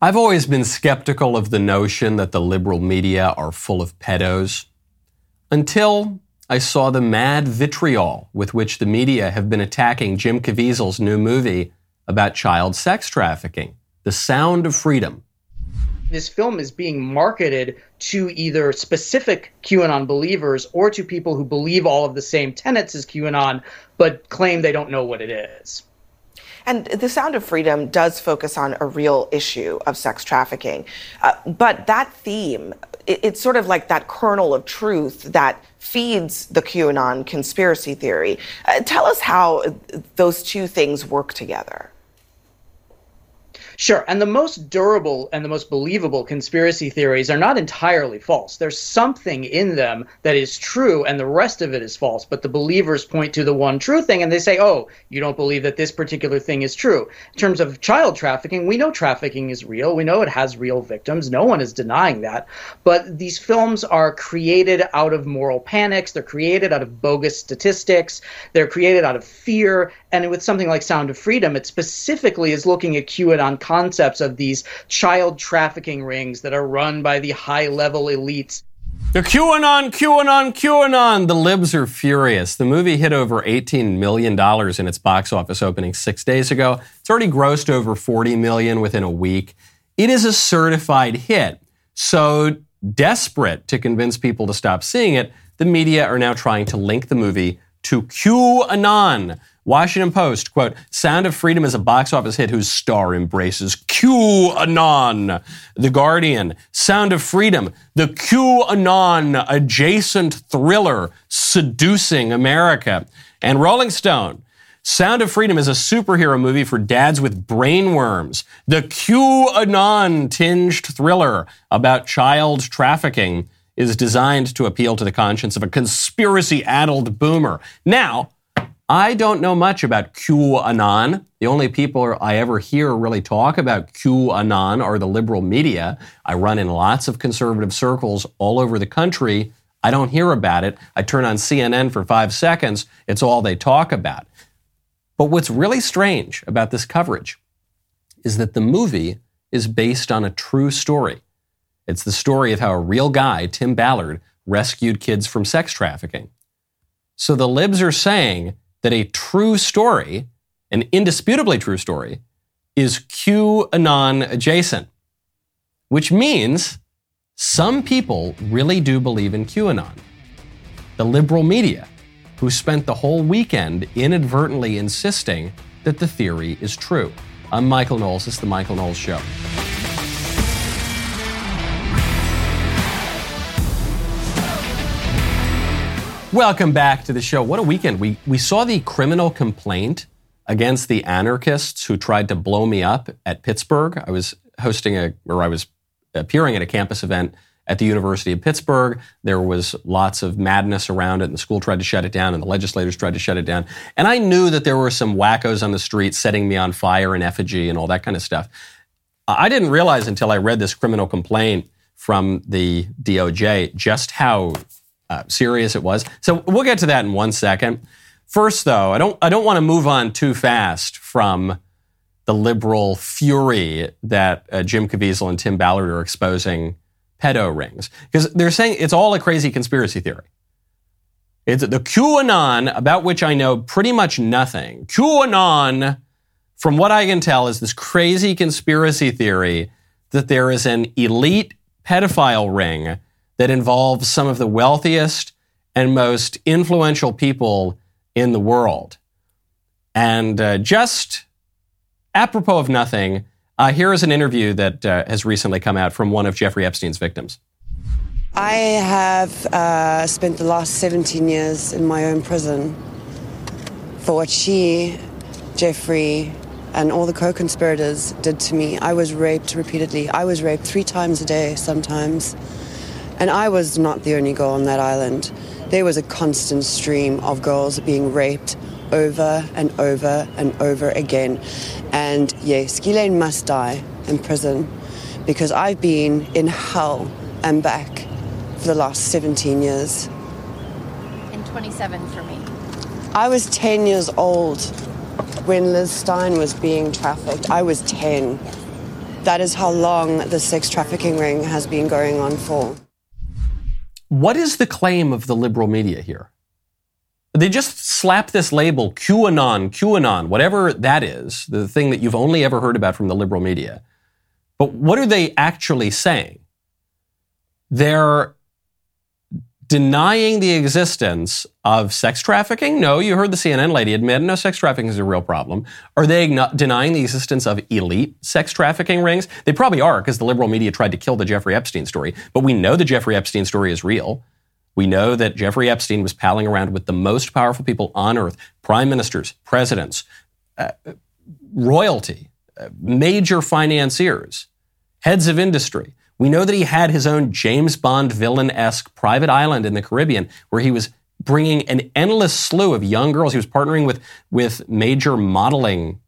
I've always been skeptical of the notion that the liberal media are full of pedos until I saw the mad vitriol with which the media have been attacking Jim Caviezel's new movie about child sex trafficking, The Sound of Freedom. This film is being marketed to either specific QAnon believers or to people who believe all of the same tenets as QAnon, but claim they don't know what it is. And The Sound of Freedom does focus on a real issue of sex trafficking. Uh, but that theme, it, it's sort of like that kernel of truth that feeds the QAnon conspiracy theory. Uh, tell us how those two things work together. Sure. And the most durable and the most believable conspiracy theories are not entirely false. There's something in them that is true, and the rest of it is false. But the believers point to the one true thing and they say, oh, you don't believe that this particular thing is true. In terms of child trafficking, we know trafficking is real. We know it has real victims. No one is denying that. But these films are created out of moral panics, they're created out of bogus statistics, they're created out of fear. And with something like Sound of Freedom, it specifically is looking at QAnon concepts of these child trafficking rings that are run by the high level elites. The QAnon, QAnon, QAnon. The libs are furious. The movie hit over $18 million in its box office opening six days ago. It's already grossed over 40 million within a week. It is a certified hit. So desperate to convince people to stop seeing it, the media are now trying to link the movie to QAnon, Washington Post, quote, Sound of Freedom is a box office hit whose star embraces QAnon. The Guardian, Sound of Freedom, the QAnon adjacent thriller seducing America. And Rolling Stone, Sound of Freedom is a superhero movie for dads with brainworms. The QAnon tinged thriller about child trafficking is designed to appeal to the conscience of a conspiracy addled boomer. Now, I don't know much about QAnon. The only people I ever hear really talk about QAnon are the liberal media. I run in lots of conservative circles all over the country. I don't hear about it. I turn on CNN for five seconds. It's all they talk about. But what's really strange about this coverage is that the movie is based on a true story. It's the story of how a real guy, Tim Ballard, rescued kids from sex trafficking. So the libs are saying that a true story, an indisputably true story, is QAnon adjacent, which means some people really do believe in QAnon. The liberal media, who spent the whole weekend inadvertently insisting that the theory is true. I'm Michael Knowles. Is The Michael Knowles Show. Welcome back to the show. What a weekend. We, we saw the criminal complaint against the anarchists who tried to blow me up at Pittsburgh. I was hosting a, or I was appearing at a campus event at the University of Pittsburgh. There was lots of madness around it, and the school tried to shut it down, and the legislators tried to shut it down. And I knew that there were some wackos on the street setting me on fire in effigy and all that kind of stuff. I didn't realize until I read this criminal complaint from the DOJ just how uh, serious it was. So we'll get to that in one second. First, though, I don't I don't want to move on too fast from the liberal fury that uh, Jim Caviezel and Tim Ballard are exposing pedo rings because they're saying it's all a crazy conspiracy theory. It's the QAnon about which I know pretty much nothing. QAnon, from what I can tell, is this crazy conspiracy theory that there is an elite pedophile ring that involves some of the wealthiest and most influential people in the world. And uh, just apropos of nothing, uh, here is an interview that uh, has recently come out from one of Jeffrey Epstein's victims. I have uh, spent the last 17 years in my own prison for what she, Jeffrey, and all the co conspirators did to me. I was raped repeatedly. I was raped three times a day sometimes. And I was not the only girl on that island. There was a constant stream of girls being raped over and over and over again. And yes, Ghislaine must die in prison because I've been in hell and back for the last 17 years. And 27 for me. I was 10 years old when Liz Stein was being trafficked. I was 10. that is how long the sex trafficking ring has been going on for. What is the claim of the liberal media here? They just slap this label, QAnon, QAnon, whatever that is, the thing that you've only ever heard about from the liberal media. But what are they actually saying? They're denying the existence of sex trafficking? No, you heard the CNN lady admit no, sex trafficking is a real problem. Are they denying the existence of elite sex trafficking rings? They probably are because the liberal media tried to kill the Jeffrey Epstein story. But we know the Jeffrey Epstein story is real. We know that Jeffrey Epstein was palling around with the most powerful people on earth prime ministers, presidents, uh, royalty, uh, major financiers, heads of industry. We know that he had his own James Bond villain esque private island in the Caribbean where he was bringing an endless slew of young girls. He was partnering with, with major modeling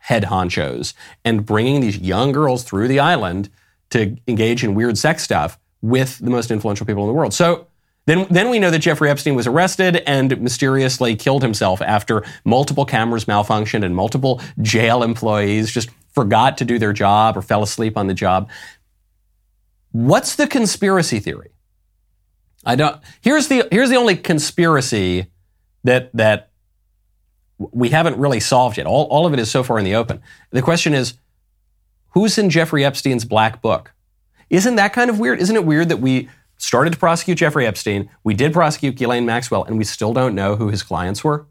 head honchos and bringing these young girls through the island to engage in weird sex stuff with the most influential people in the world. So then, then we know that Jeffrey Epstein was arrested and mysteriously killed himself after multiple cameras malfunctioned and multiple jail employees just forgot to do their job or fell asleep on the job. What's the conspiracy theory? I don't. Here's the here's the only conspiracy that that we haven't really solved yet. All all of it is so far in the open. The question is, who's in Jeffrey Epstein's black book? Isn't that kind of weird? Isn't it weird that we started to prosecute Jeffrey Epstein, we did prosecute Ghislaine Maxwell, and we still don't know who his clients were?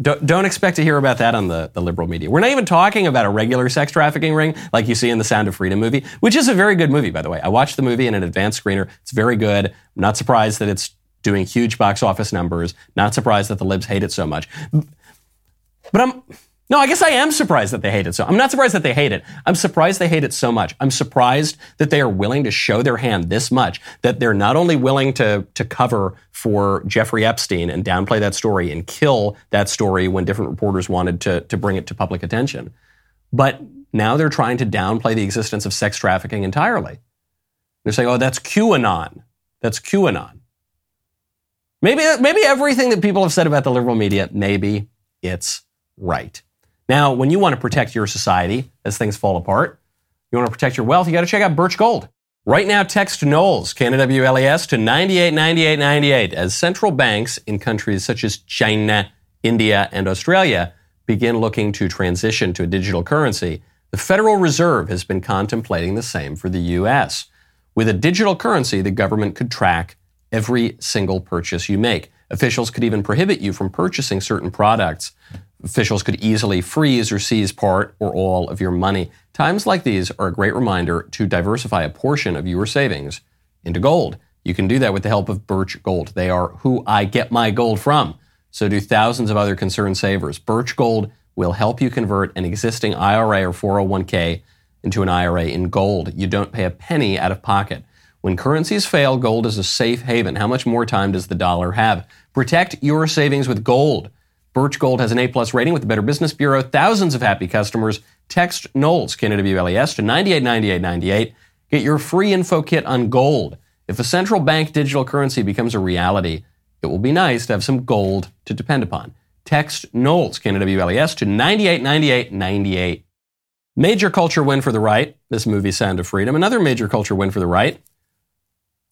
Don't, don't expect to hear about that on the, the liberal media. We're not even talking about a regular sex trafficking ring like you see in the Sound of Freedom movie, which is a very good movie, by the way. I watched the movie in an advanced screener. It's very good. I'm not surprised that it's doing huge box office numbers. Not surprised that the libs hate it so much. But I'm no, I guess I am surprised that they hate it so. I'm not surprised that they hate it. I'm surprised they hate it so much. I'm surprised that they are willing to show their hand this much, that they're not only willing to, to cover for Jeffrey Epstein and downplay that story and kill that story when different reporters wanted to, to bring it to public attention, but now they're trying to downplay the existence of sex trafficking entirely. They're saying, oh, that's QAnon. That's QAnon. Maybe, maybe everything that people have said about the liberal media, maybe it's right. Now, when you want to protect your society as things fall apart, you want to protect your wealth, you got to check out Birch Gold. Right now, text Knowles, K-N-W-L-E-S, to 989898 as central banks in countries such as China, India, and Australia begin looking to transition to a digital currency. The Federal Reserve has been contemplating the same for the U.S. With a digital currency, the government could track every single purchase you make. Officials could even prohibit you from purchasing certain products Officials could easily freeze or seize part or all of your money. Times like these are a great reminder to diversify a portion of your savings into gold. You can do that with the help of Birch Gold. They are who I get my gold from. So do thousands of other concerned savers. Birch Gold will help you convert an existing IRA or 401k into an IRA in gold. You don't pay a penny out of pocket. When currencies fail, gold is a safe haven. How much more time does the dollar have? Protect your savings with gold. Birch Gold has an A plus rating with the Better Business Bureau. Thousands of happy customers. Text Knowles, K-N-W-L-E-S, to 989898. Get your free info kit on gold. If a central bank digital currency becomes a reality, it will be nice to have some gold to depend upon. Text Knowles, K-N-W-L-E-S, to 989898. Major culture win for the right. This movie, Sound of Freedom. Another major culture win for the right.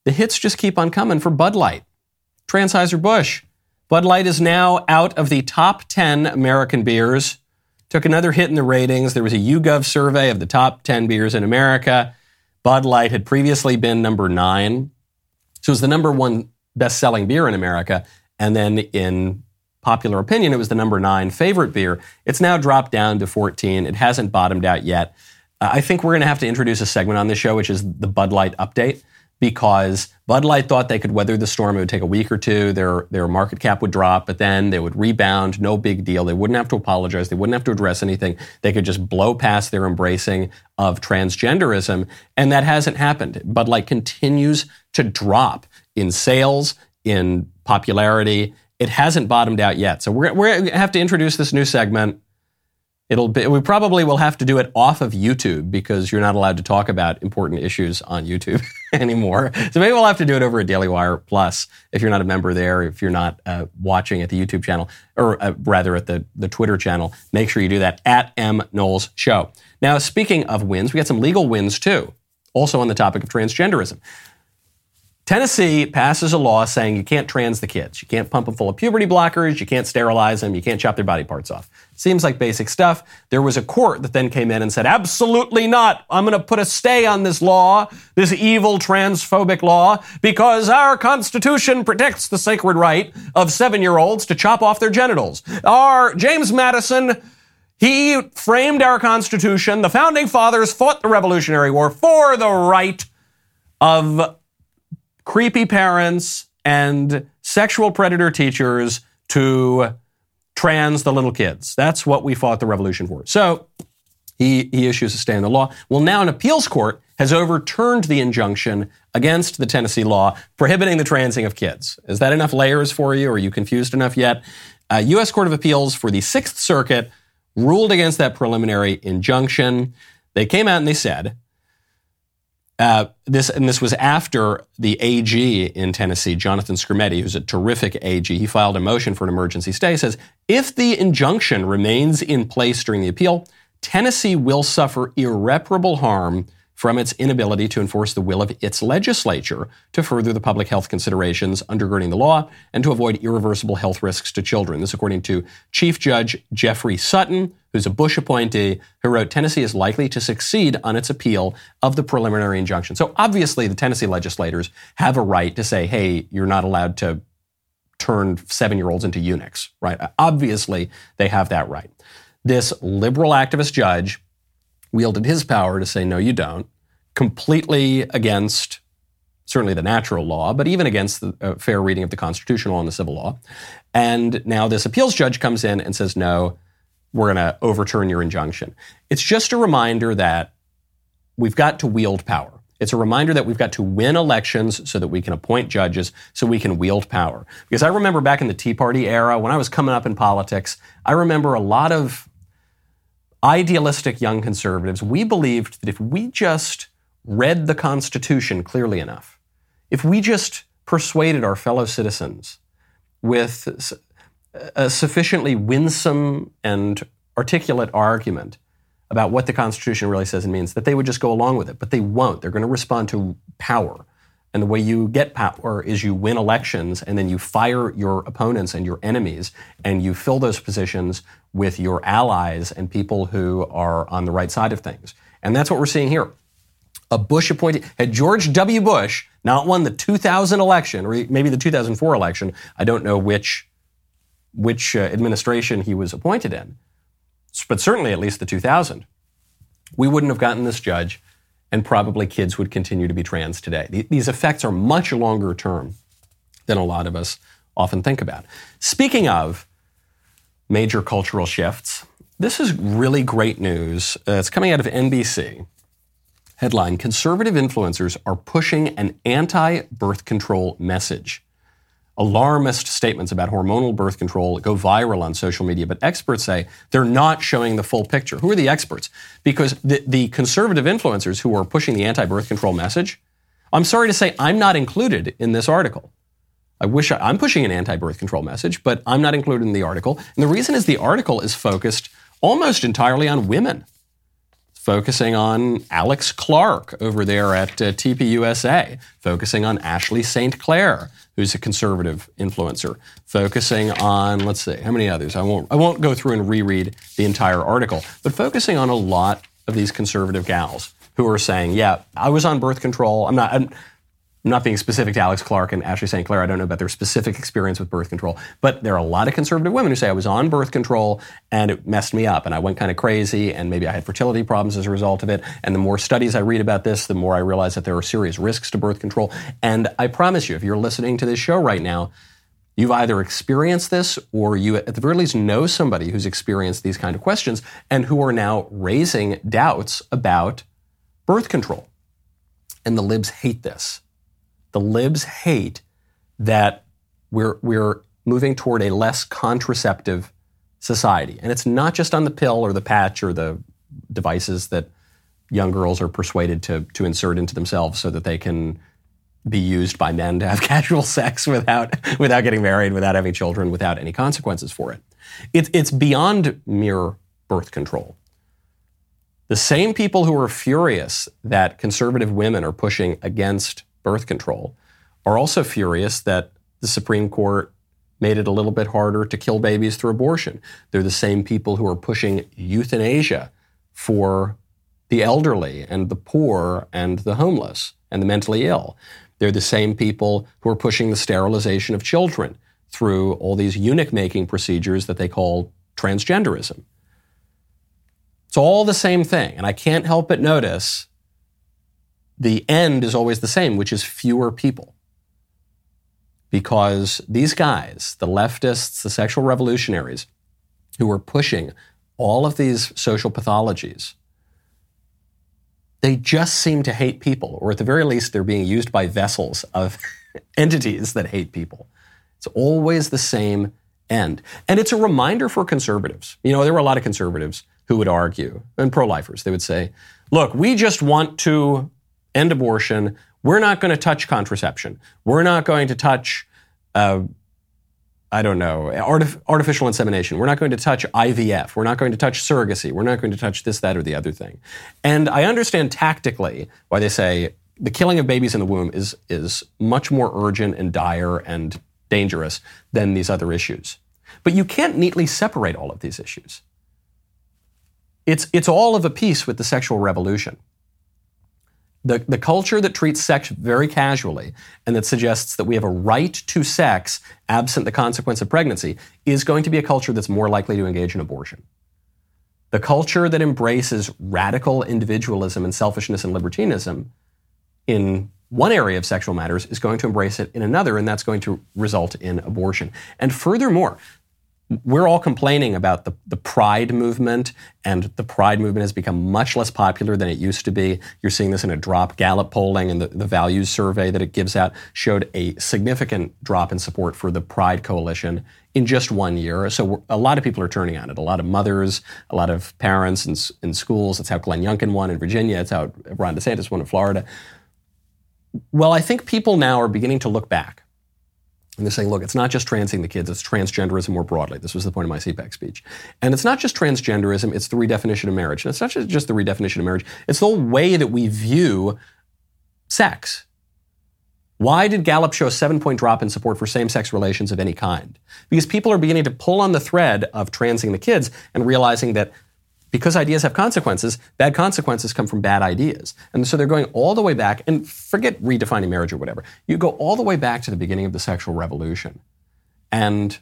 The hits just keep on coming for Bud Light. Anheuser-Busch. Bud Light is now out of the top 10 American beers. Took another hit in the ratings. There was a YouGov survey of the top 10 beers in America. Bud Light had previously been number nine. So it was the number one best selling beer in America. And then in popular opinion, it was the number nine favorite beer. It's now dropped down to 14. It hasn't bottomed out yet. Uh, I think we're going to have to introduce a segment on this show, which is the Bud Light update because Bud Light thought they could weather the storm. It would take a week or two. Their, their market cap would drop, but then they would rebound. No big deal. They wouldn't have to apologize. They wouldn't have to address anything. They could just blow past their embracing of transgenderism. And that hasn't happened. Bud Light continues to drop in sales, in popularity. It hasn't bottomed out yet. So we're, we're going to have to introduce this new segment. It'll be, we probably will have to do it off of YouTube because you're not allowed to talk about important issues on YouTube anymore. So maybe we'll have to do it over at Daily Wire Plus if you're not a member there, if you're not uh, watching at the YouTube channel, or uh, rather at the, the Twitter channel. Make sure you do that at M Knowles Show. Now, speaking of wins, we got some legal wins too, also on the topic of transgenderism. Tennessee passes a law saying you can't trans the kids. You can't pump them full of puberty blockers. You can't sterilize them. You can't chop their body parts off. Seems like basic stuff. There was a court that then came in and said, absolutely not. I'm going to put a stay on this law, this evil transphobic law, because our Constitution protects the sacred right of seven year olds to chop off their genitals. Our James Madison, he framed our Constitution. The founding fathers fought the Revolutionary War for the right of creepy parents and sexual predator teachers to trans the little kids. That's what we fought the revolution for. So he, he issues a stay in the law. Well, now an appeals court has overturned the injunction against the Tennessee law prohibiting the transing of kids. Is that enough layers for you? Are you confused enough yet? Uh, U.S. Court of Appeals for the Sixth Circuit ruled against that preliminary injunction. They came out and they said uh, this and this was after the AG in Tennessee, Jonathan Skrmetti, who's a terrific AG. He filed a motion for an emergency stay. Says if the injunction remains in place during the appeal, Tennessee will suffer irreparable harm from its inability to enforce the will of its legislature to further the public health considerations undergirding the law and to avoid irreversible health risks to children. This, according to Chief Judge Jeffrey Sutton, who's a Bush appointee, who wrote Tennessee is likely to succeed on its appeal of the preliminary injunction. So obviously, the Tennessee legislators have a right to say, hey, you're not allowed to turn seven year olds into eunuchs, right? Obviously, they have that right. This liberal activist judge wielded his power to say, no, you don't, completely against certainly the natural law, but even against the uh, fair reading of the constitutional and the civil law. And now this appeals judge comes in and says, no, we're going to overturn your injunction. It's just a reminder that we've got to wield power. It's a reminder that we've got to win elections so that we can appoint judges, so we can wield power. Because I remember back in the Tea Party era, when I was coming up in politics, I remember a lot of idealistic young conservatives, we believed that if we just read the Constitution clearly enough, if we just persuaded our fellow citizens with a sufficiently winsome and articulate argument about what the Constitution really says and means, that they would just go along with it. But they won't. They're going to respond to power. And the way you get power is you win elections and then you fire your opponents and your enemies and you fill those positions with your allies and people who are on the right side of things. And that's what we're seeing here. A Bush appointee, had George W. Bush not won the 2000 election, or maybe the 2004 election, I don't know which, which uh, administration he was appointed in, but certainly at least the 2000, we wouldn't have gotten this judge and probably kids would continue to be trans today. These effects are much longer term than a lot of us often think about. Speaking of major cultural shifts, this is really great news. Uh, it's coming out of NBC. Headline Conservative influencers are pushing an anti birth control message alarmist statements about hormonal birth control go viral on social media, but experts say they're not showing the full picture. Who are the experts? Because the, the conservative influencers who are pushing the anti birth control message, I'm sorry to say, I'm not included in this article. I wish I, I'm pushing an anti birth control message, but I'm not included in the article. And the reason is the article is focused almost entirely on women focusing on Alex Clark over there at uh, TPUSA, focusing on Ashley St. Clair, who's a conservative influencer, focusing on let's see how many others. I won't I won't go through and reread the entire article, but focusing on a lot of these conservative gals who are saying, "Yeah, I was on birth control. I'm not." I'm, not being specific to Alex Clark and Ashley St. Clair. I don't know about their specific experience with birth control, but there are a lot of conservative women who say I was on birth control and it messed me up and I went kind of crazy and maybe I had fertility problems as a result of it. And the more studies I read about this, the more I realize that there are serious risks to birth control. And I promise you, if you're listening to this show right now, You've either experienced this or you at the very least know somebody who's experienced these kind of questions and who are now raising doubts about birth control. And the libs hate this. The libs hate that we're, we're moving toward a less contraceptive society. And it's not just on the pill or the patch or the devices that young girls are persuaded to, to insert into themselves so that they can be used by men to have casual sex without, without getting married, without having children, without any consequences for it. it. It's beyond mere birth control. The same people who are furious that conservative women are pushing against birth control are also furious that the Supreme Court made it a little bit harder to kill babies through abortion. They're the same people who are pushing euthanasia for the elderly and the poor and the homeless and the mentally ill. They're the same people who are pushing the sterilization of children through all these eunuch making procedures that they call transgenderism. It's all the same thing. And I can't help but notice the end is always the same, which is fewer people. Because these guys, the leftists, the sexual revolutionaries, who are pushing all of these social pathologies, they just seem to hate people, or at the very least, they're being used by vessels of entities that hate people. It's always the same end. And it's a reminder for conservatives. You know, there were a lot of conservatives who would argue, and pro lifers, they would say, look, we just want to end abortion. We're not going to touch contraception. We're not going to touch, uh, I don't know, artif- artificial insemination. We're not going to touch IVF. We're not going to touch surrogacy. We're not going to touch this, that, or the other thing. And I understand tactically why they say the killing of babies in the womb is, is much more urgent and dire and dangerous than these other issues. But you can't neatly separate all of these issues. It's, it's all of a piece with the sexual revolution. The, the culture that treats sex very casually and that suggests that we have a right to sex absent the consequence of pregnancy is going to be a culture that's more likely to engage in abortion. The culture that embraces radical individualism and selfishness and libertinism in one area of sexual matters is going to embrace it in another, and that's going to result in abortion. And furthermore, we're all complaining about the, the pride movement, and the pride movement has become much less popular than it used to be. You're seeing this in a drop. Gallup polling and the, the values survey that it gives out showed a significant drop in support for the Pride Coalition in just one year. So a lot of people are turning on it. A lot of mothers, a lot of parents in, in schools. That's how Glenn Youngkin won in Virginia. It's how Ron DeSantis won in Florida. Well, I think people now are beginning to look back and they're saying, look, it's not just transing the kids, it's transgenderism more broadly. This was the point of my CPAC speech. And it's not just transgenderism, it's the redefinition of marriage. And it's not just the redefinition of marriage, it's the whole way that we view sex. Why did Gallup show a seven point drop in support for same sex relations of any kind? Because people are beginning to pull on the thread of transing the kids and realizing that because ideas have consequences, bad consequences come from bad ideas. And so they're going all the way back, and forget redefining marriage or whatever. You go all the way back to the beginning of the sexual revolution. And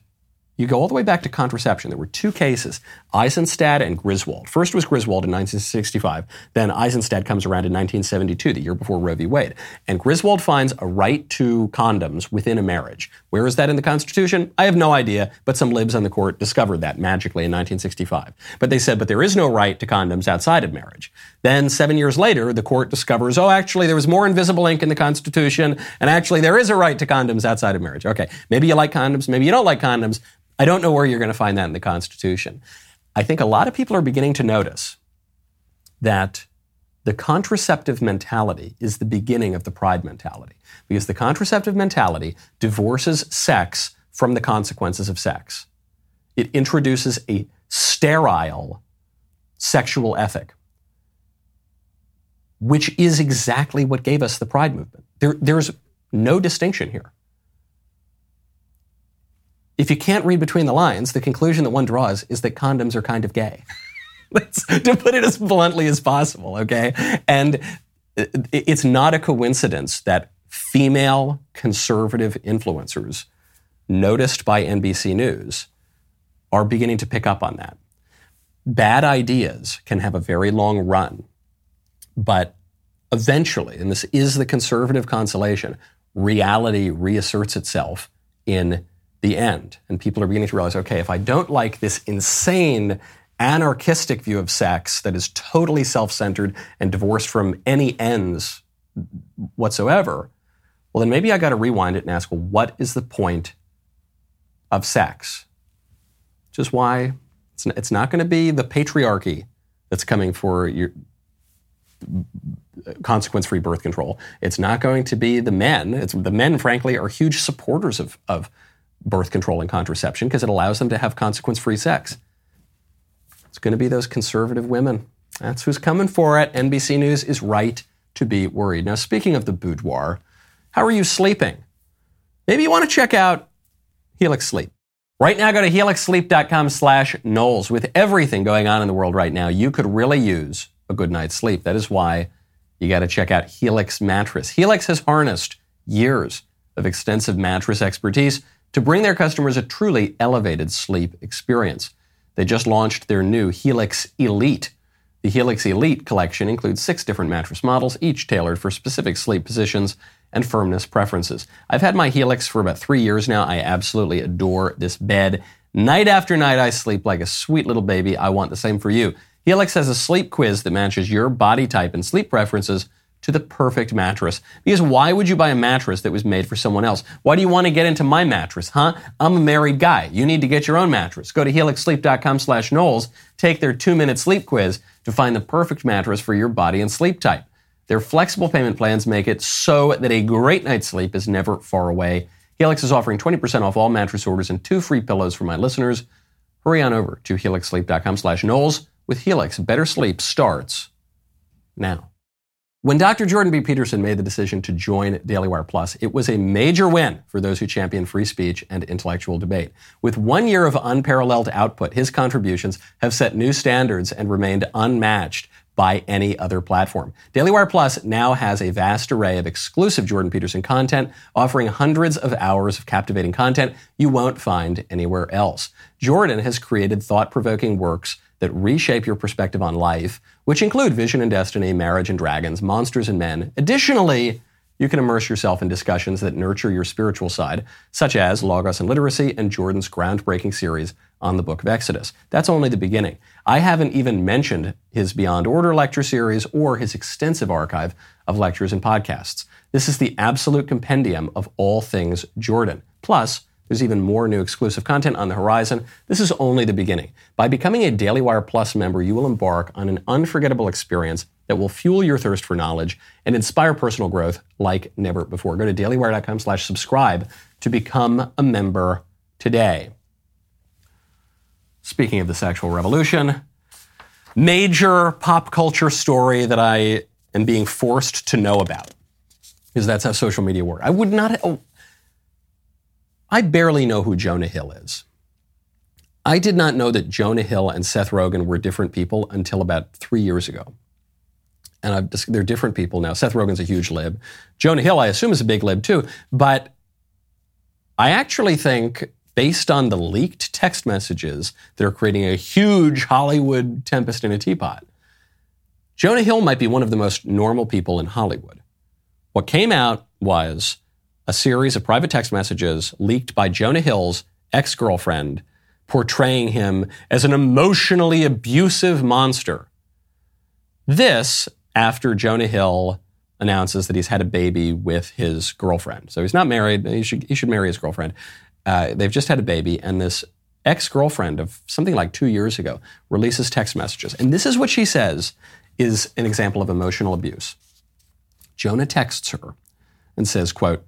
you go all the way back to contraception. There were two cases, Eisenstadt and Griswold. First was Griswold in 1965. Then Eisenstadt comes around in 1972, the year before Roe v. Wade. And Griswold finds a right to condoms within a marriage. Where is that in the Constitution? I have no idea, but some libs on the court discovered that magically in 1965. But they said, but there is no right to condoms outside of marriage. Then seven years later, the court discovers, oh, actually, there was more invisible ink in the Constitution, and actually, there is a right to condoms outside of marriage. Okay, maybe you like condoms, maybe you don't like condoms, I don't know where you're going to find that in the Constitution. I think a lot of people are beginning to notice that the contraceptive mentality is the beginning of the pride mentality because the contraceptive mentality divorces sex from the consequences of sex. It introduces a sterile sexual ethic, which is exactly what gave us the pride movement. There, there's no distinction here if you can't read between the lines, the conclusion that one draws is that condoms are kind of gay. to put it as bluntly as possible, okay? And it's not a coincidence that female conservative influencers noticed by NBC News are beginning to pick up on that. Bad ideas can have a very long run, but eventually, and this is the conservative consolation, reality reasserts itself in the end. And people are beginning to realize okay, if I don't like this insane anarchistic view of sex that is totally self centered and divorced from any ends whatsoever, well, then maybe I got to rewind it and ask, well, what is the point of sex? Which is why It's, it's not going to be the patriarchy that's coming for your consequence-free birth control. It's not going to be the men. It's the men, frankly, are huge supporters of, of birth control and contraception because it allows them to have consequence-free sex. It's going to be those conservative women. That's who's coming for it. NBC News is right to be worried. Now, speaking of the boudoir, how are you sleeping? Maybe you want to check out Helix Sleep. Right now, go to helixsleep.com slash Knowles. With everything going on in the world right now, you could really use a good night's sleep. That is why you got to check out Helix Mattress. Helix has harnessed years of extensive mattress expertise to bring their customers a truly elevated sleep experience. They just launched their new Helix Elite. The Helix Elite collection includes six different mattress models, each tailored for specific sleep positions and firmness preferences. I've had my Helix for about three years now. I absolutely adore this bed. Night after night, I sleep like a sweet little baby. I want the same for you. Helix has a sleep quiz that matches your body type and sleep preferences to the perfect mattress. Because why would you buy a mattress that was made for someone else? Why do you want to get into my mattress, huh? I'm a married guy. You need to get your own mattress. Go to helixsleep.com slash Knowles, take their two-minute sleep quiz to find the perfect mattress for your body and sleep type. Their flexible payment plans make it so that a great night's sleep is never far away. Helix is offering 20% off all mattress orders and two free pillows for my listeners. Hurry on over to helixsleep.com slash Knowles. With Helix, better sleep starts now. When Dr. Jordan B. Peterson made the decision to join Daily Wire Plus, it was a major win for those who champion free speech and intellectual debate. With one year of unparalleled output, his contributions have set new standards and remained unmatched by any other platform. Daily Wire Plus now has a vast array of exclusive Jordan Peterson content, offering hundreds of hours of captivating content you won't find anywhere else. Jordan has created thought provoking works that reshape your perspective on life, which include Vision and Destiny, Marriage and Dragons, Monsters and Men. Additionally, you can immerse yourself in discussions that nurture your spiritual side, such as Logos and Literacy and Jordan's groundbreaking series on the book of Exodus. That's only the beginning. I haven't even mentioned his Beyond Order lecture series or his extensive archive of lectures and podcasts. This is the absolute compendium of all things Jordan. Plus, there's even more new exclusive content on the horizon. This is only the beginning. By becoming a Daily Wire Plus member, you will embark on an unforgettable experience that will fuel your thirst for knowledge and inspire personal growth like never before. Go to dailywire.com slash subscribe to become a member today. Speaking of the sexual revolution, major pop culture story that I am being forced to know about because that's how social media works. I would not. Oh, I barely know who Jonah Hill is. I did not know that Jonah Hill and Seth Rogen were different people until about three years ago. And I've, they're different people now. Seth Rogen's a huge lib. Jonah Hill, I assume, is a big lib too. But I actually think, based on the leaked text messages they're creating a huge Hollywood tempest in a teapot, Jonah Hill might be one of the most normal people in Hollywood. What came out was a series of private text messages leaked by Jonah Hill's ex girlfriend, portraying him as an emotionally abusive monster. This after Jonah Hill announces that he's had a baby with his girlfriend. So he's not married. He should, he should marry his girlfriend. Uh, they've just had a baby, and this ex girlfriend of something like two years ago releases text messages. And this is what she says is an example of emotional abuse. Jonah texts her and says, quote,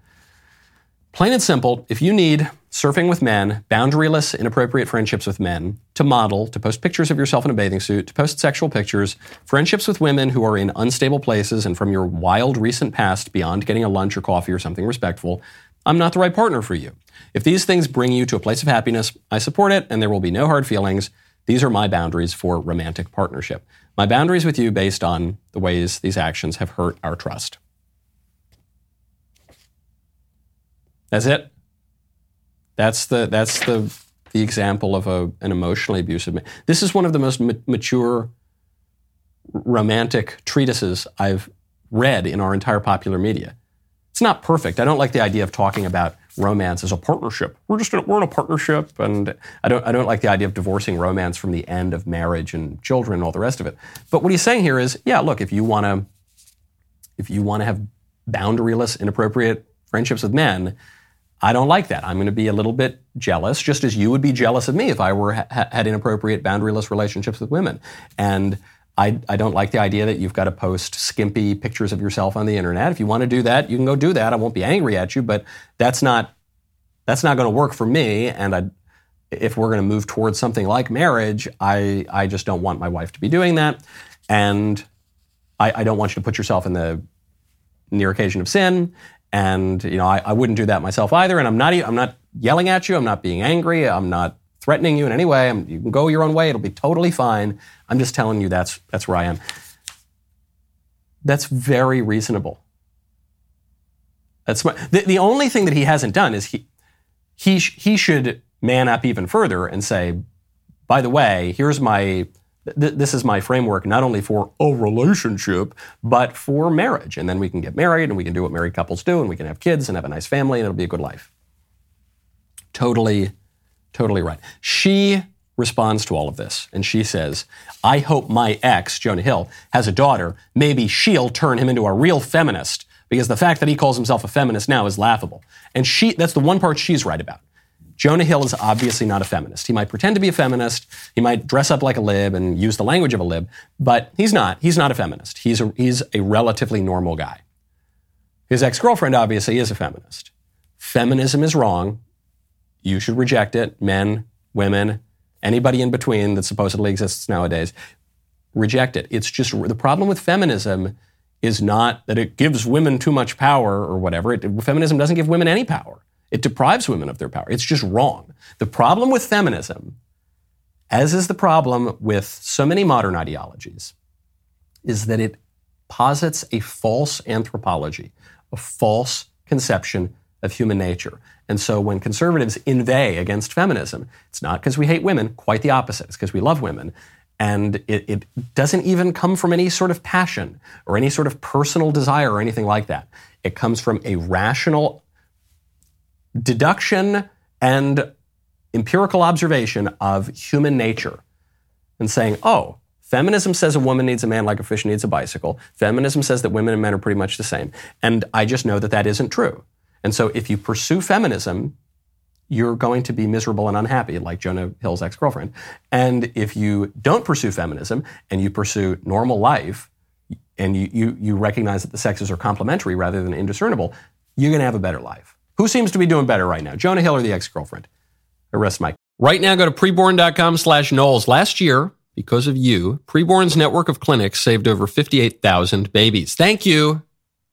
Plain and simple, if you need surfing with men, boundaryless, inappropriate friendships with men, to model, to post pictures of yourself in a bathing suit, to post sexual pictures, friendships with women who are in unstable places and from your wild recent past beyond getting a lunch or coffee or something respectful, I'm not the right partner for you. If these things bring you to a place of happiness, I support it and there will be no hard feelings. These are my boundaries for romantic partnership. My boundaries with you based on the ways these actions have hurt our trust. That's it. That's the that's the the example of a, an emotionally abusive man. This is one of the most ma- mature romantic treatises I've read in our entire popular media. It's not perfect. I don't like the idea of talking about romance as a partnership. We're just in, we're in a partnership, and I don't I don't like the idea of divorcing romance from the end of marriage and children and all the rest of it. But what he's saying here is, yeah, look, if you want to if you want to have boundaryless, inappropriate friendships with men, I don't like that. I'm going to be a little bit jealous, just as you would be jealous of me if I were ha- had inappropriate boundaryless relationships with women. And I, I don't like the idea that you've got to post skimpy pictures of yourself on the internet. If you want to do that, you can go do that. I won't be angry at you, but that's not that's not going to work for me. And I, if we're going to move towards something like marriage, I I just don't want my wife to be doing that, and I, I don't want you to put yourself in the near occasion of sin. And you know, I, I wouldn't do that myself either. And I'm not I'm not yelling at you. I'm not being angry. I'm not threatening you in any way. I'm, you can go your own way. It'll be totally fine. I'm just telling you that's, that's where I am. That's very reasonable. That's the, the only thing that he hasn't done is he, he, he should man up even further and say, by the way, here's my, th- this is my framework not only for a relationship, but for marriage. And then we can get married and we can do what married couples do and we can have kids and have a nice family and it'll be a good life. Totally Totally right. She responds to all of this and she says, I hope my ex, Jonah Hill, has a daughter. Maybe she'll turn him into a real feminist because the fact that he calls himself a feminist now is laughable. And she, that's the one part she's right about. Jonah Hill is obviously not a feminist. He might pretend to be a feminist. He might dress up like a lib and use the language of a lib, but he's not. He's not a feminist. He's a, he's a relatively normal guy. His ex girlfriend obviously is a feminist. Feminism is wrong. You should reject it. Men, women, anybody in between that supposedly exists nowadays, reject it. It's just the problem with feminism is not that it gives women too much power or whatever. It, feminism doesn't give women any power. It deprives women of their power. It's just wrong. The problem with feminism, as is the problem with so many modern ideologies, is that it posits a false anthropology, a false conception of human nature. And so when conservatives inveigh against feminism, it's not because we hate women, quite the opposite. It's because we love women. And it, it, doesn't even come from any sort of passion or any sort of personal desire or anything like that. It comes from a rational deduction and empirical observation of human nature and saying, oh, feminism says a woman needs a man like a fish needs a bicycle. Feminism says that women and men are pretty much the same. And I just know that that isn't true. And so if you pursue feminism, you're going to be miserable and unhappy, like Jonah Hill's ex girlfriend. And if you don't pursue feminism and you pursue normal life, and you, you, you recognize that the sexes are complementary rather than indiscernible, you're going to have a better life. Who seems to be doing better right now, Jonah Hill or the ex girlfriend? Arrest Mike. Right now, go to preborn.com slash Knowles. Last year, because of you, Preborn's network of clinics saved over 58,000 babies. Thank you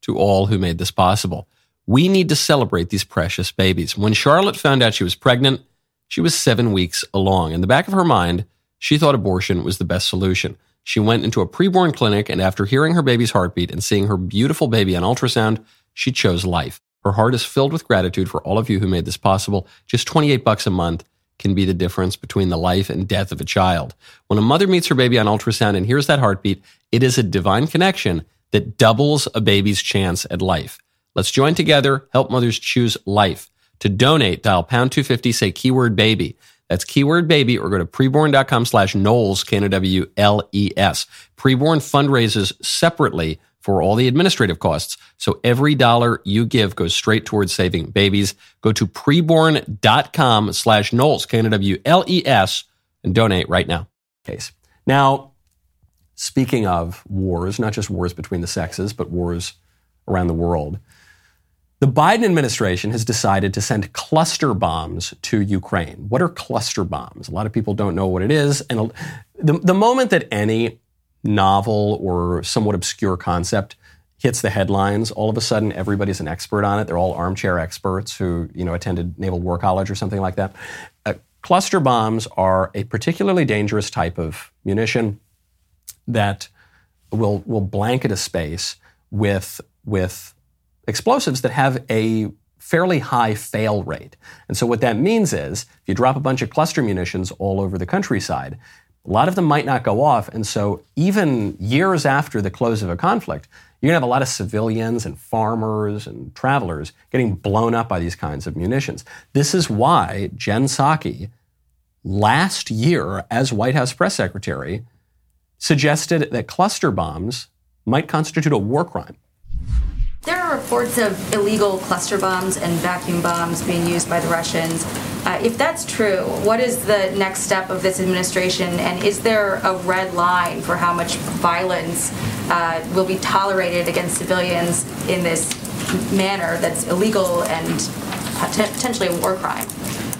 to all who made this possible. We need to celebrate these precious babies. When Charlotte found out she was pregnant, she was seven weeks along. In the back of her mind, she thought abortion was the best solution. She went into a preborn clinic, and after hearing her baby's heartbeat and seeing her beautiful baby on ultrasound, she chose life. Her heart is filled with gratitude for all of you who made this possible. Just 28 bucks a month can be the difference between the life and death of a child. When a mother meets her baby on ultrasound and hears that heartbeat, it is a divine connection that doubles a baby's chance at life. Let's join together, help mothers choose life. To donate, dial pound 250, say keyword baby. That's keyword baby or go to preborn.com slash Knowles, K-N-O-W-L-E-S. Preborn fundraises separately for all the administrative costs. So every dollar you give goes straight towards saving babies. Go to preborn.com slash Knowles, K-N-O-W-L-E-S and donate right now. Case. Now, speaking of wars, not just wars between the sexes, but wars around the world, the Biden administration has decided to send cluster bombs to Ukraine. What are cluster bombs? A lot of people don't know what it is. And the, the moment that any novel or somewhat obscure concept hits the headlines, all of a sudden everybody's an expert on it. They're all armchair experts who, you know, attended Naval War College or something like that. Uh, cluster bombs are a particularly dangerous type of munition that will will blanket a space with with explosives that have a fairly high fail rate. And so what that means is if you drop a bunch of cluster munitions all over the countryside, a lot of them might not go off. And so even years after the close of a conflict, you're going to have a lot of civilians and farmers and travelers getting blown up by these kinds of munitions. This is why Jen Psaki, last year as White House press secretary, suggested that cluster bombs might constitute a war crime. There are reports of illegal cluster bombs and vacuum bombs being used by the Russians. Uh, if that's true, what is the next step of this administration, and is there a red line for how much violence uh, will be tolerated against civilians in this manner that's illegal and potentially a war crime?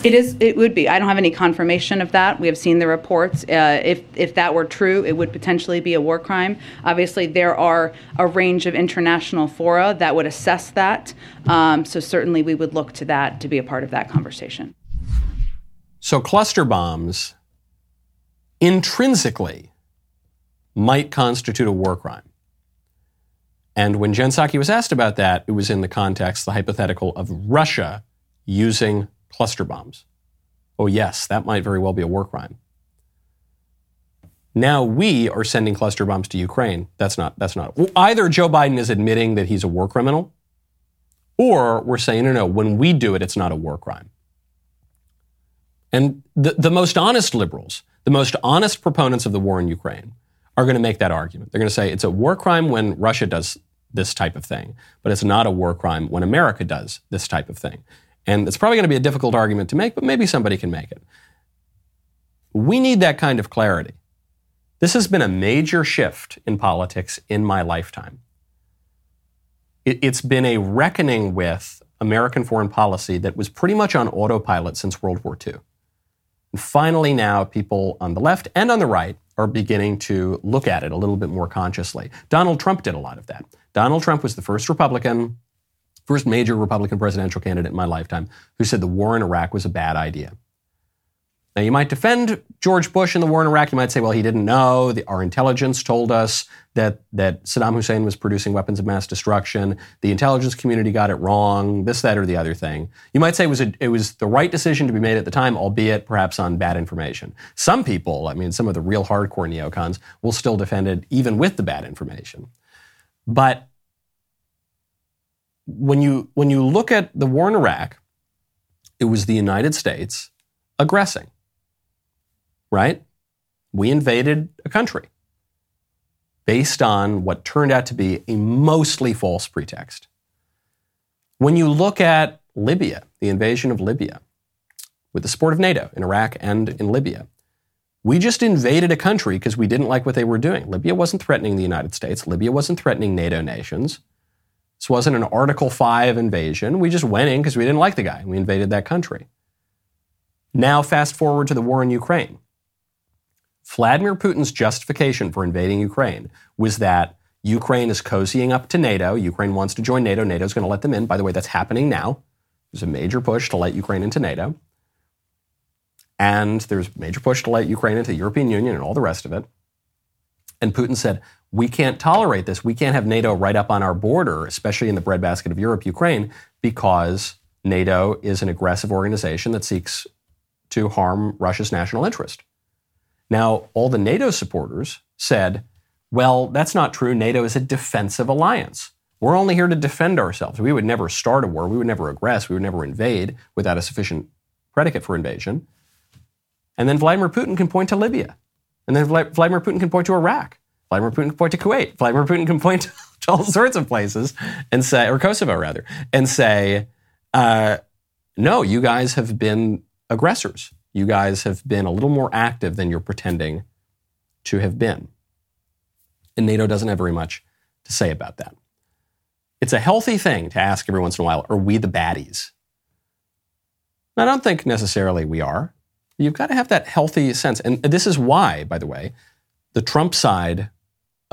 It is. It would be. I don't have any confirmation of that. We have seen the reports. Uh, if if that were true, it would potentially be a war crime. Obviously, there are a range of international fora that would assess that. Um, so certainly, we would look to that to be a part of that conversation. So cluster bombs intrinsically might constitute a war crime. And when Jen Psaki was asked about that, it was in the context, the hypothetical of Russia using cluster bombs. Oh, yes, that might very well be a war crime. Now we are sending cluster bombs to Ukraine. That's not, that's not. Either Joe Biden is admitting that he's a war criminal, or we're saying, no, no, when we do it, it's not a war crime. And the, the most honest liberals, the most honest proponents of the war in Ukraine, are going to make that argument. They're going to say it's a war crime when Russia does this type of thing, but it's not a war crime when America does this type of thing. And it's probably going to be a difficult argument to make, but maybe somebody can make it. We need that kind of clarity. This has been a major shift in politics in my lifetime. It's been a reckoning with American foreign policy that was pretty much on autopilot since World War II. And finally, now people on the left and on the right are beginning to look at it a little bit more consciously. Donald Trump did a lot of that. Donald Trump was the first Republican first major Republican presidential candidate in my lifetime who said the war in Iraq was a bad idea. Now, you might defend George Bush in the war in Iraq. You might say, well, he didn't know. The, our intelligence told us that, that Saddam Hussein was producing weapons of mass destruction. The intelligence community got it wrong, this, that, or the other thing. You might say it was, a, it was the right decision to be made at the time, albeit perhaps on bad information. Some people, I mean, some of the real hardcore neocons, will still defend it even with the bad information. But when you when you look at the war in Iraq, it was the United States aggressing. Right? We invaded a country based on what turned out to be a mostly false pretext. When you look at Libya, the invasion of Libya, with the support of NATO in Iraq and in Libya, we just invaded a country because we didn't like what they were doing. Libya wasn't threatening the United States. Libya wasn't threatening NATO nations. This wasn't an Article 5 invasion. We just went in because we didn't like the guy. We invaded that country. Now, fast forward to the war in Ukraine. Vladimir Putin's justification for invading Ukraine was that Ukraine is cozying up to NATO. Ukraine wants to join NATO. NATO's going to let them in. By the way, that's happening now. There's a major push to let Ukraine into NATO. And there's a major push to let Ukraine into the European Union and all the rest of it. And Putin said, we can't tolerate this. We can't have NATO right up on our border, especially in the breadbasket of Europe, Ukraine, because NATO is an aggressive organization that seeks to harm Russia's national interest. Now, all the NATO supporters said, well, that's not true. NATO is a defensive alliance. We're only here to defend ourselves. We would never start a war. We would never aggress. We would never invade without a sufficient predicate for invasion. And then Vladimir Putin can point to Libya. And then Vladimir Putin can point to Iraq. Vladimir Putin can point to Kuwait. Vladimir Putin can point to all sorts of places and say, or Kosovo rather, and say, uh, no, you guys have been aggressors. You guys have been a little more active than you're pretending to have been. And NATO doesn't have very much to say about that. It's a healthy thing to ask every once in a while, are we the baddies? I don't think necessarily we are. You've got to have that healthy sense. And this is why, by the way, the Trump side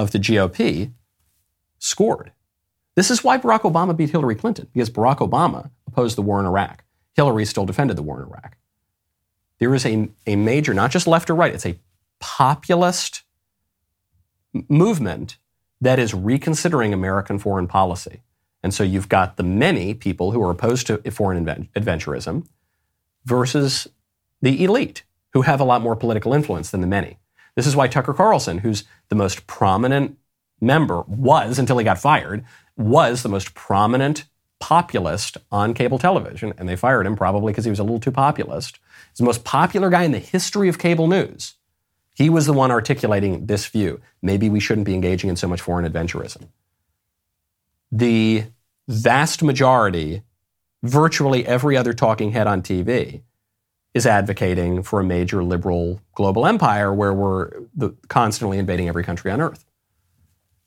of the GOP scored. This is why Barack Obama beat Hillary Clinton, because Barack Obama opposed the war in Iraq. Hillary still defended the war in Iraq. There is a, a major, not just left or right, it's a populist movement that is reconsidering American foreign policy. And so you've got the many people who are opposed to foreign adventurism versus the elite who have a lot more political influence than the many. This is why Tucker Carlson, who's the most prominent member, was until he got fired, was the most prominent populist on cable television. And they fired him probably because he was a little too populist. He's the most popular guy in the history of cable news. He was the one articulating this view. Maybe we shouldn't be engaging in so much foreign adventurism. The vast majority, virtually every other talking head on TV, is advocating for a major liberal global empire where we're the, constantly invading every country on earth.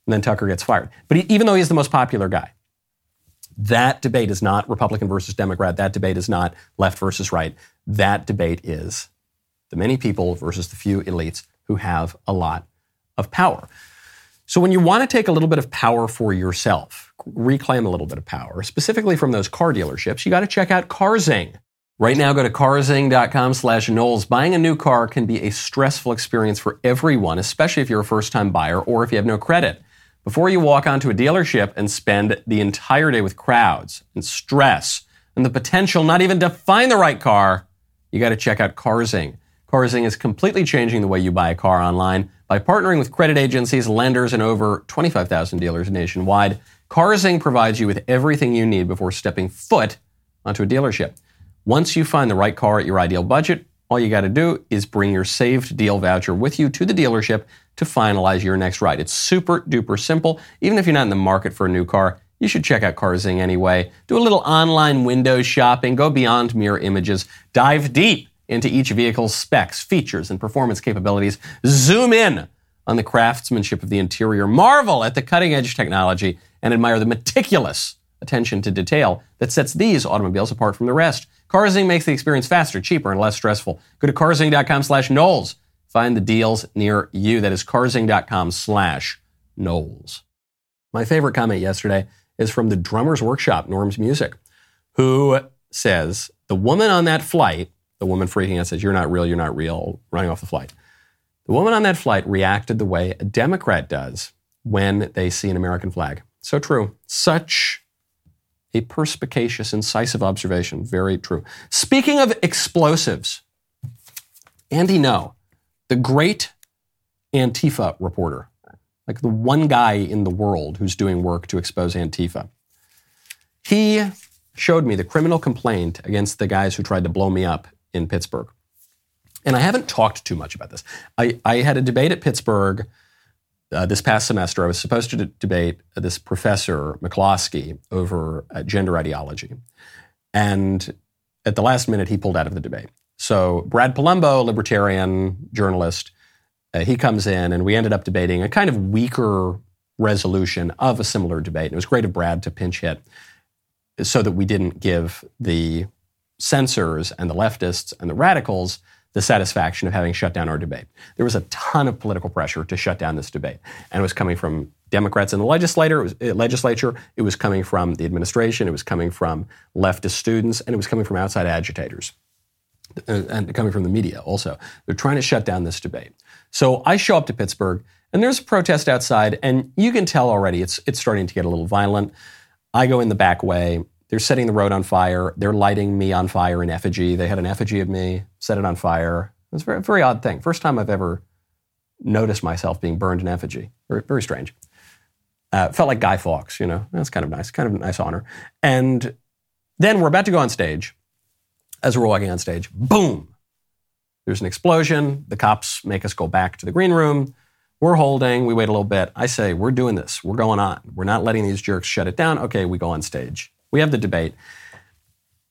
And then Tucker gets fired. But he, even though he's the most popular guy, that debate is not Republican versus Democrat. That debate is not left versus right. That debate is the many people versus the few elites who have a lot of power. So when you want to take a little bit of power for yourself, reclaim a little bit of power, specifically from those car dealerships, you got to check out Carzing. Right now, go to carzing.com slash Knowles. Buying a new car can be a stressful experience for everyone, especially if you're a first-time buyer or if you have no credit. Before you walk onto a dealership and spend the entire day with crowds and stress and the potential not even to find the right car, you got to check out Carzing. Carzing is completely changing the way you buy a car online by partnering with credit agencies, lenders, and over 25,000 dealers nationwide. Carzing provides you with everything you need before stepping foot onto a dealership. Once you find the right car at your ideal budget, all you got to do is bring your saved deal voucher with you to the dealership to finalize your next ride. It's super duper simple. Even if you're not in the market for a new car, you should check out Carzing anyway. Do a little online window shopping, go beyond mere images, dive deep into each vehicle's specs, features, and performance capabilities. Zoom in on the craftsmanship of the interior, marvel at the cutting edge technology, and admire the meticulous attention to detail that sets these automobiles apart from the rest. Carzing makes the experience faster, cheaper, and less stressful. Go to carzing.com slash Knowles. Find the deals near you. That is carzing.com slash Knowles. My favorite comment yesterday is from the drummer's workshop, Norm's Music, who says the woman on that flight the woman freaking out says, You're not real, you're not real, running off the flight. The woman on that flight reacted the way a Democrat does when they see an American flag. So true. Such a perspicacious, incisive observation. Very true. Speaking of explosives, Andy Ngo, the great Antifa reporter, like the one guy in the world who's doing work to expose Antifa, he showed me the criminal complaint against the guys who tried to blow me up in Pittsburgh. And I haven't talked too much about this. I, I had a debate at Pittsburgh uh, this past semester. I was supposed to d- debate this professor, McCloskey, over uh, gender ideology. And at the last minute, he pulled out of the debate. So Brad Polumbo, libertarian journalist, uh, he comes in, and we ended up debating a kind of weaker resolution of a similar debate. And it was great of Brad to pinch hit so that we didn't give the censors and the leftists and the radicals the satisfaction of having shut down our debate. There was a ton of political pressure to shut down this debate, and it was coming from Democrats in the legislature. It was, uh, legislature. It was coming from the administration. It was coming from leftist students, and it was coming from outside agitators, uh, and coming from the media also. They're trying to shut down this debate. So I show up to Pittsburgh, and there's a protest outside, and you can tell already it's it's starting to get a little violent. I go in the back way. They're setting the road on fire. They're lighting me on fire in effigy. They had an effigy of me, set it on fire. It was a very, very odd thing. First time I've ever noticed myself being burned in effigy. Very, very strange. Uh, felt like Guy Fawkes, you know. That's kind of nice, kind of a nice honor. And then we're about to go on stage. As we're walking on stage, boom! There's an explosion. The cops make us go back to the green room. We're holding. We wait a little bit. I say, we're doing this. We're going on. We're not letting these jerks shut it down. Okay, we go on stage. We have the debate.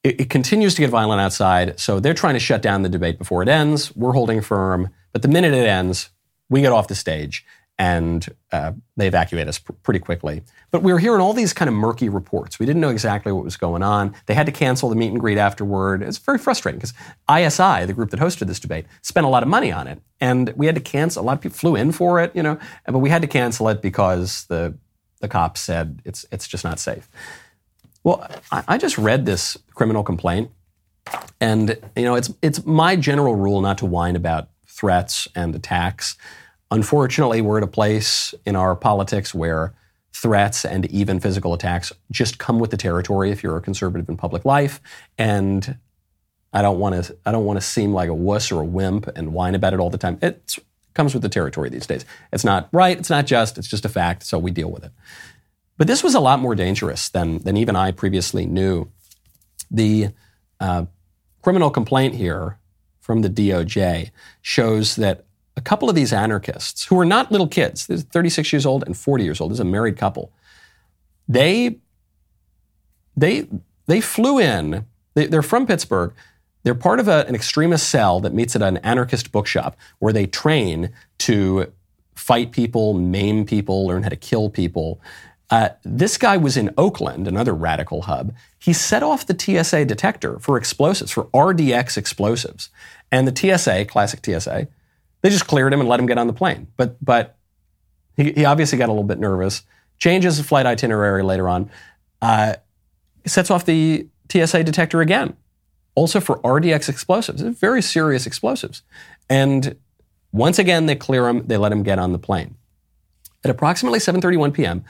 It, it, continues to get violent outside, so they're trying to shut down the debate before it ends. We're holding firm, but the minute it ends, we get off the stage and uh, they evacuate us pr- pretty quickly. But we were hearing all these kind of murky reports. We didn't know exactly what was going on. They had to cancel the meet and greet afterward. It's very frustrating because ISI, the group that hosted this debate, spent a lot of money on it, and we had to cancel. A lot of people flew in for it, you know, but we had to cancel it because the the cops said it's it's just not safe. Well, I, just read this criminal complaint, and you know, it's it's my general rule not to whine about threats and attacks. Unfortunately, we're at a place in our politics where threats and even physical attacks just come with the territory if you're a conservative in public life. And I don't want to I don't want to seem like a wuss or a wimp and whine about it all the time. It comes with the territory these days. It's not right, it's not just, it's just a fact, so we deal with it. But this was a lot more dangerous than, than even I previously knew. The uh, criminal complaint here from the DOJ shows that a couple of these anarchists, who are not little kids, they're 36 years old and 40 years old, this is a married couple, they they they flew in. They, they're from Pittsburgh. They're part of a, an extremist cell that meets at an anarchist bookshop where they train to fight people, maim people, learn how to kill people. Uh, this guy was in Oakland, another radical hub. He set off the TSA detector for explosives, for RDX explosives. And the TSA, classic TSA, they just cleared him and let him get on the plane. But, but he, he obviously got a little bit nervous, changes the flight itinerary later on, uh, sets off the TSA detector again, also for RDX explosives, very serious explosives. And once again, they clear him, they let him get on the plane. At approximately 7:31 p.m.,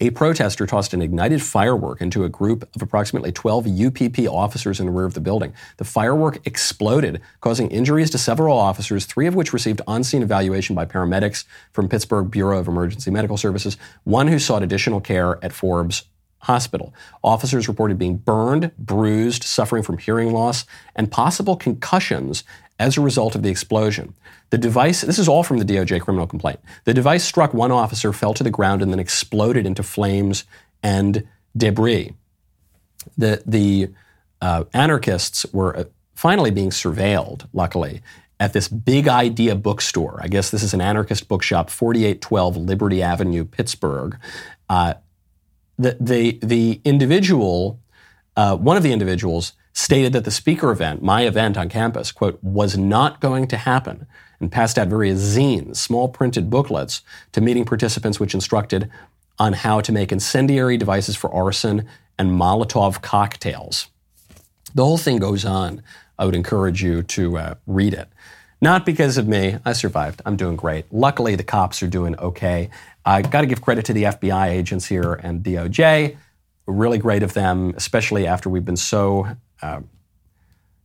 a protester tossed an ignited firework into a group of approximately 12 UPP officers in the rear of the building. The firework exploded, causing injuries to several officers, three of which received on scene evaluation by paramedics from Pittsburgh Bureau of Emergency Medical Services, one who sought additional care at Forbes Hospital. Officers reported being burned, bruised, suffering from hearing loss, and possible concussions as a result of the explosion. The device, this is all from the DOJ criminal complaint. The device struck one officer, fell to the ground, and then exploded into flames and debris. The, the uh, anarchists were uh, finally being surveilled, luckily, at this big idea bookstore. I guess this is an anarchist bookshop, 4812 Liberty Avenue, Pittsburgh. Uh, the, the, the individual, uh, one of the individuals, stated that the speaker event, my event on campus, quote, was not going to happen and passed out various zines, small printed booklets to meeting participants which instructed on how to make incendiary devices for arson and Molotov cocktails. The whole thing goes on. I would encourage you to uh, read it. Not because of me. I survived. I'm doing great. Luckily, the cops are doing okay. I got to give credit to the FBI agents here and DOJ. Really great of them, especially after we've been so uh,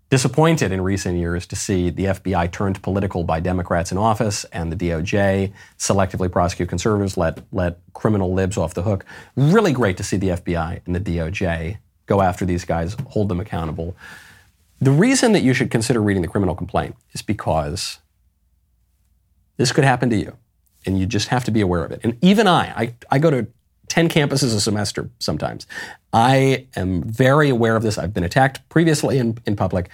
disappointed in recent years to see the FBI turned political by Democrats in office and the DOJ selectively prosecute conservatives, let, let criminal libs off the hook. Really great to see the FBI and the DOJ go after these guys, hold them accountable. The reason that you should consider reading the criminal complaint is because this could happen to you, and you just have to be aware of it. And even I, I, I go to 10 campuses a semester sometimes. I am very aware of this. I've been attacked previously in, in public.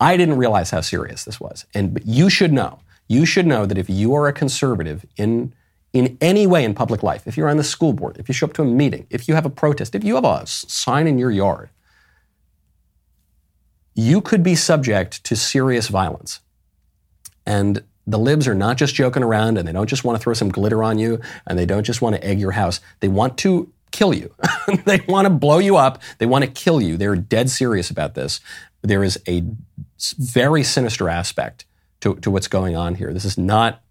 I didn't realize how serious this was. And you should know. You should know that if you are a conservative in in any way in public life, if you're on the school board, if you show up to a meeting, if you have a protest, if you have a sign in your yard, you could be subject to serious violence. And the libs are not just joking around and they don't just want to throw some glitter on you and they don't just want to egg your house. They want to kill you. they want to blow you up. They want to kill you. They're dead serious about this. There is a very sinister aspect to, to what's going on here. This is not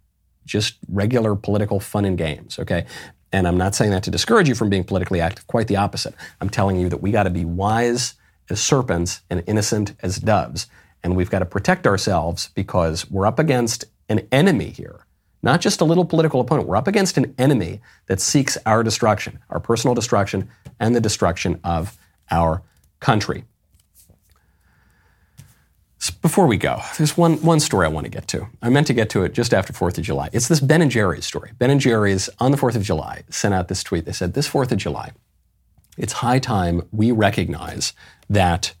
just regular political fun and games, okay? And I'm not saying that to discourage you from being politically active, quite the opposite. I'm telling you that we got to be wise as serpents and innocent as doves. And we've got to protect ourselves because we're up against an enemy here, not just a little political opponent. We're up against an enemy that seeks our destruction, our personal destruction, and the destruction of our country. Before we go, there's one, one story I want to get to. I meant to get to it just after 4th of July. It's this Ben and Jerry's story. Ben and Jerry's, on the 4th of July, sent out this tweet. They said, This 4th of July, it's high time we recognize that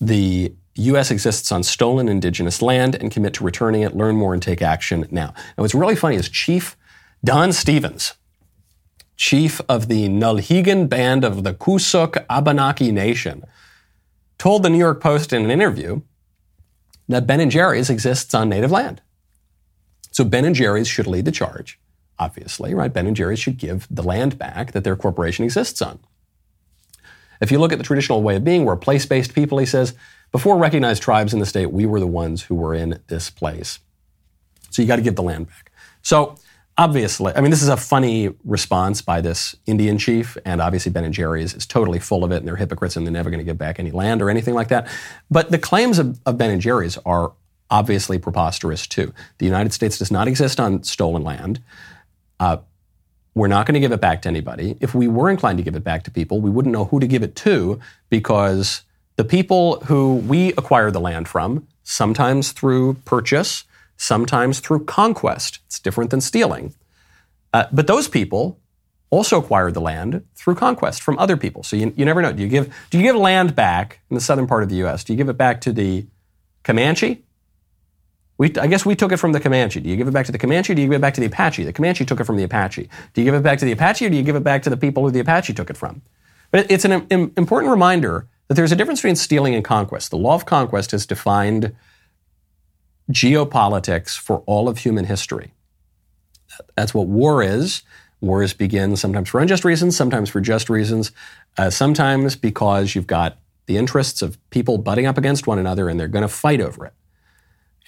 the U.S. exists on stolen indigenous land and commit to returning it, learn more, and take action now. Now, what's really funny is Chief Don Stevens, chief of the Nulhegan Band of the Coosuk Abenaki Nation, told the New York Post in an interview that Ben and Jerry's exists on native land. So Ben and Jerry's should lead the charge, obviously, right? Ben and Jerry's should give the land back that their corporation exists on. If you look at the traditional way of being, we're place based people, he says. Before recognized tribes in the state, we were the ones who were in this place. So you got to give the land back. So obviously, I mean, this is a funny response by this Indian chief, and obviously Ben and Jerry's is totally full of it, and they're hypocrites, and they're never going to give back any land or anything like that. But the claims of, of Ben and Jerry's are obviously preposterous too. The United States does not exist on stolen land. Uh, we're not going to give it back to anybody. If we were inclined to give it back to people, we wouldn't know who to give it to because the people who we acquire the land from, sometimes through purchase, sometimes through conquest, it's different than stealing. Uh, but those people also acquired the land through conquest from other people. So you, you never know. Do you give do you give land back in the southern part of the U.S.? Do you give it back to the Comanche? We, I guess we took it from the Comanche. Do you give it back to the Comanche? Or do you give it back to the Apache? The Comanche took it from the Apache. Do you give it back to the Apache, or do you give it back to the people who the Apache took it from? But it's an im- important reminder that there's a difference between stealing and conquest. The law of conquest has defined geopolitics for all of human history. That's what war is. Wars begin sometimes for unjust reasons, sometimes for just reasons, uh, sometimes because you've got the interests of people butting up against one another and they're going to fight over it.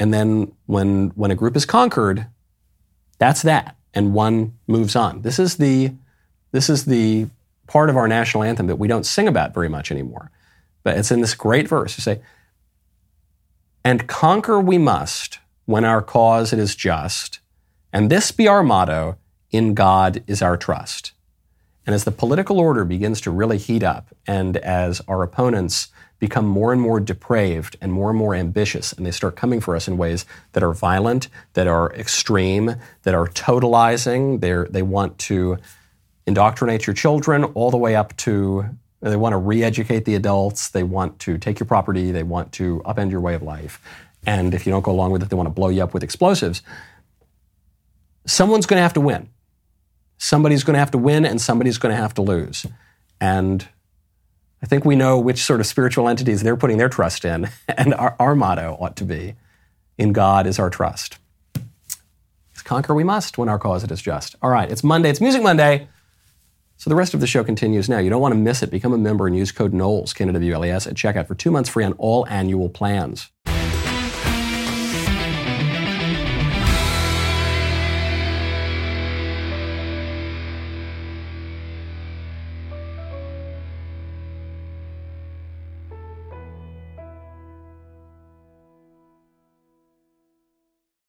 And then when when a group is conquered, that's that, and one moves on. This is the this is the part of our national anthem that we don't sing about very much anymore. But it's in this great verse. You say, "And conquer we must when our cause it is just, and this be our motto: In God is our trust." And as the political order begins to really heat up, and as our opponents become more and more depraved and more and more ambitious, and they start coming for us in ways that are violent, that are extreme, that are totalizing. They're, they want to indoctrinate your children all the way up to they want to re-educate the adults. They want to take your property. They want to upend your way of life. And if you don't go along with it, they want to blow you up with explosives. Someone's going to have to win. Somebody's going to have to win, and somebody's going to have to lose. And I think we know which sort of spiritual entities they're putting their trust in, and our, our motto ought to be in God is our trust. Conquer we must when our cause it is just. All right, it's Monday, it's Music Monday. So the rest of the show continues now. You don't want to miss it. Become a member and use code Knowles, K-N-O-W-L-E-S, at checkout for two months free on all annual plans.